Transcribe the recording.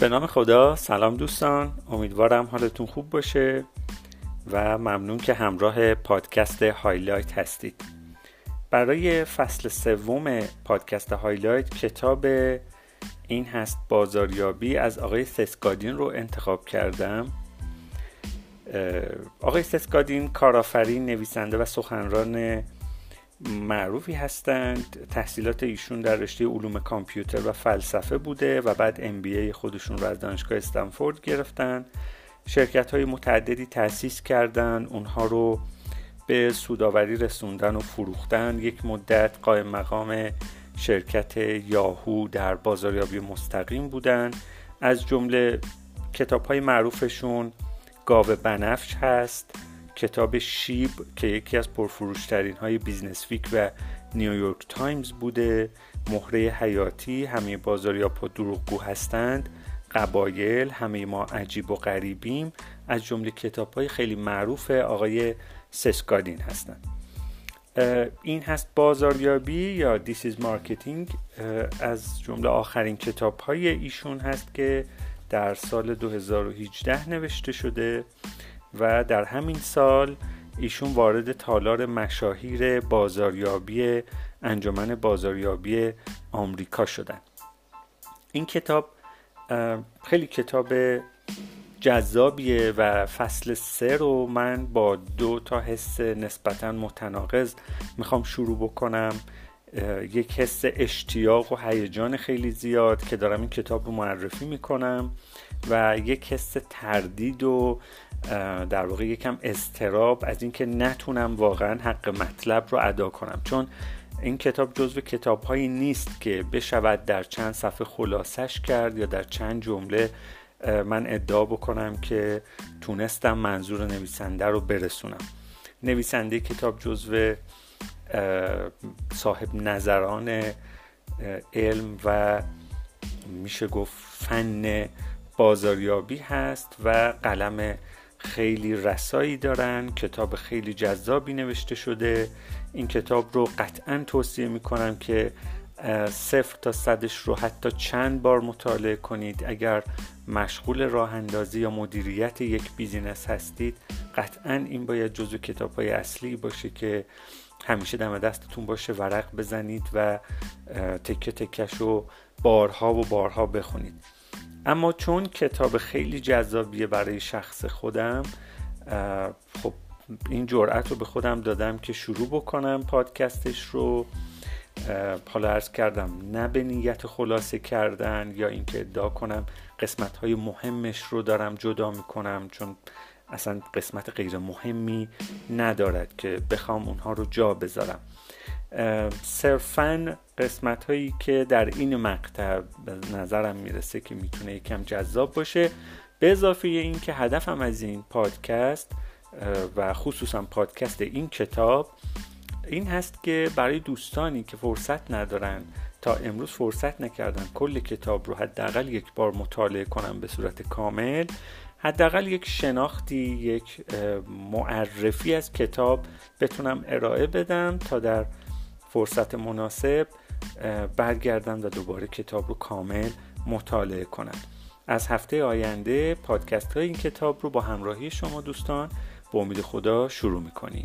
به نام خدا سلام دوستان. امیدوارم حالتون خوب باشه و ممنون که همراه پادکست هایلایت هستید. برای فصل سوم پادکست هایلایت کتاب این هست بازاریابی از آقای سث گادین رو انتخاب کردم. آقای سث گادین کارآفرین نویسنده و سخنران معروفی هستند. تحصیلات ایشون در رشته علوم کامپیوتر و فلسفه بوده و بعد MBA خودشون رو از دانشگاه استنفورد گرفتن. شرکت های متعددی تأسیس کردن. اونها رو به سوداوری رسوندن و فروختن. یک مدت قائم مقام شرکت یاهو در بازاریابی مستقیم بودن. از جمله کتاب های معروفشون گاوه بنفش هست. کتاب شیب که یکی از پرفروشترین های بیزنس ویک و نیویورک تایمز بوده مهره حیاتی همه بازاریاب دروغگو هستند قبایل همه ما عجیب و غریبیم از جمله کتاب های خیلی معروف آقای سث گادین هستند. این هست بازاریابی یا This Is Marketing از جمله آخرین کتاب های ایشون هست که در سال 2018 نوشته شده. و در همین سال ایشون وارد تالار مشاهیر بازاریابی انجمن بازاریابی آمریکا شدن. این کتاب خیلی کتاب جذابیه و فصل سه رو من با دو تا حس نسبتا متناقض می‌خوام شروع بکنم. یک حس اشتیاق و هیجان خیلی زیاد که دارم این کتاب رو معرفی می‌کنم. و یک حس تردید و در واقع یکم استراب از اینکه نتونم واقعا حق مطلب رو ادا کنم. چون این کتاب جزو کتاب هایی نیست که بشود در چند صفحه خلاصش کرد یا در چند جمله من ادعا بکنم که تونستم منظور نویسنده رو برسونم. نویسنده کتاب جزو صاحب نظران علم و میشه گفت فن بازاریابی هست و قلم خیلی رسایی دارن کتاب خیلی جذابی نوشته شده. این کتاب رو قطعا توصیه می‌کنم که صفر تا صدش رو حتی چند بار مطالعه کنید. اگر مشغول راه اندازی یا مدیریت یک بیزینس هستید قطعا این باید جزو کتاب های اصلی باشه که همیشه دم دستتون باشه ورق بزنید و تکه تکش رو بارها و بارها بخونید. اما چون کتاب خیلی جذابیه برای شخص خودم خب این جرأت رو به خودم دادم که شروع بکنم پادکستش رو. حالا ارز کردم نه به نیت خلاصه کردن یا اینکه ادعا کنم قسمت های مهمش رو دارم جدا می‌کنم چون اصلا قسمت غیر مهمی ندارد که بخوام اونها رو جا بذارم. صرفا قسمت هایی که در این مقطع به نظرم می‌رسه که می‌تونه یکم جذاب باشه. به اضافه این که هدفم از این پادکست و خصوصا پادکست این کتاب این هست که برای دوستانی که فرصت ندارن تا امروز فرصت نکردن کل کتاب رو حداقل یک بار مطالعه کنم به صورت کامل حداقل یک شناختی یک معرفی از کتاب بتونم ارائه بدم تا در فرصت مناسب برگردم و دوباره کتاب رو کامل مطالعه کنم از هفته آینده پادکست های این کتاب رو با همراهی شما دوستان با امید خدا شروع می‌کنیم.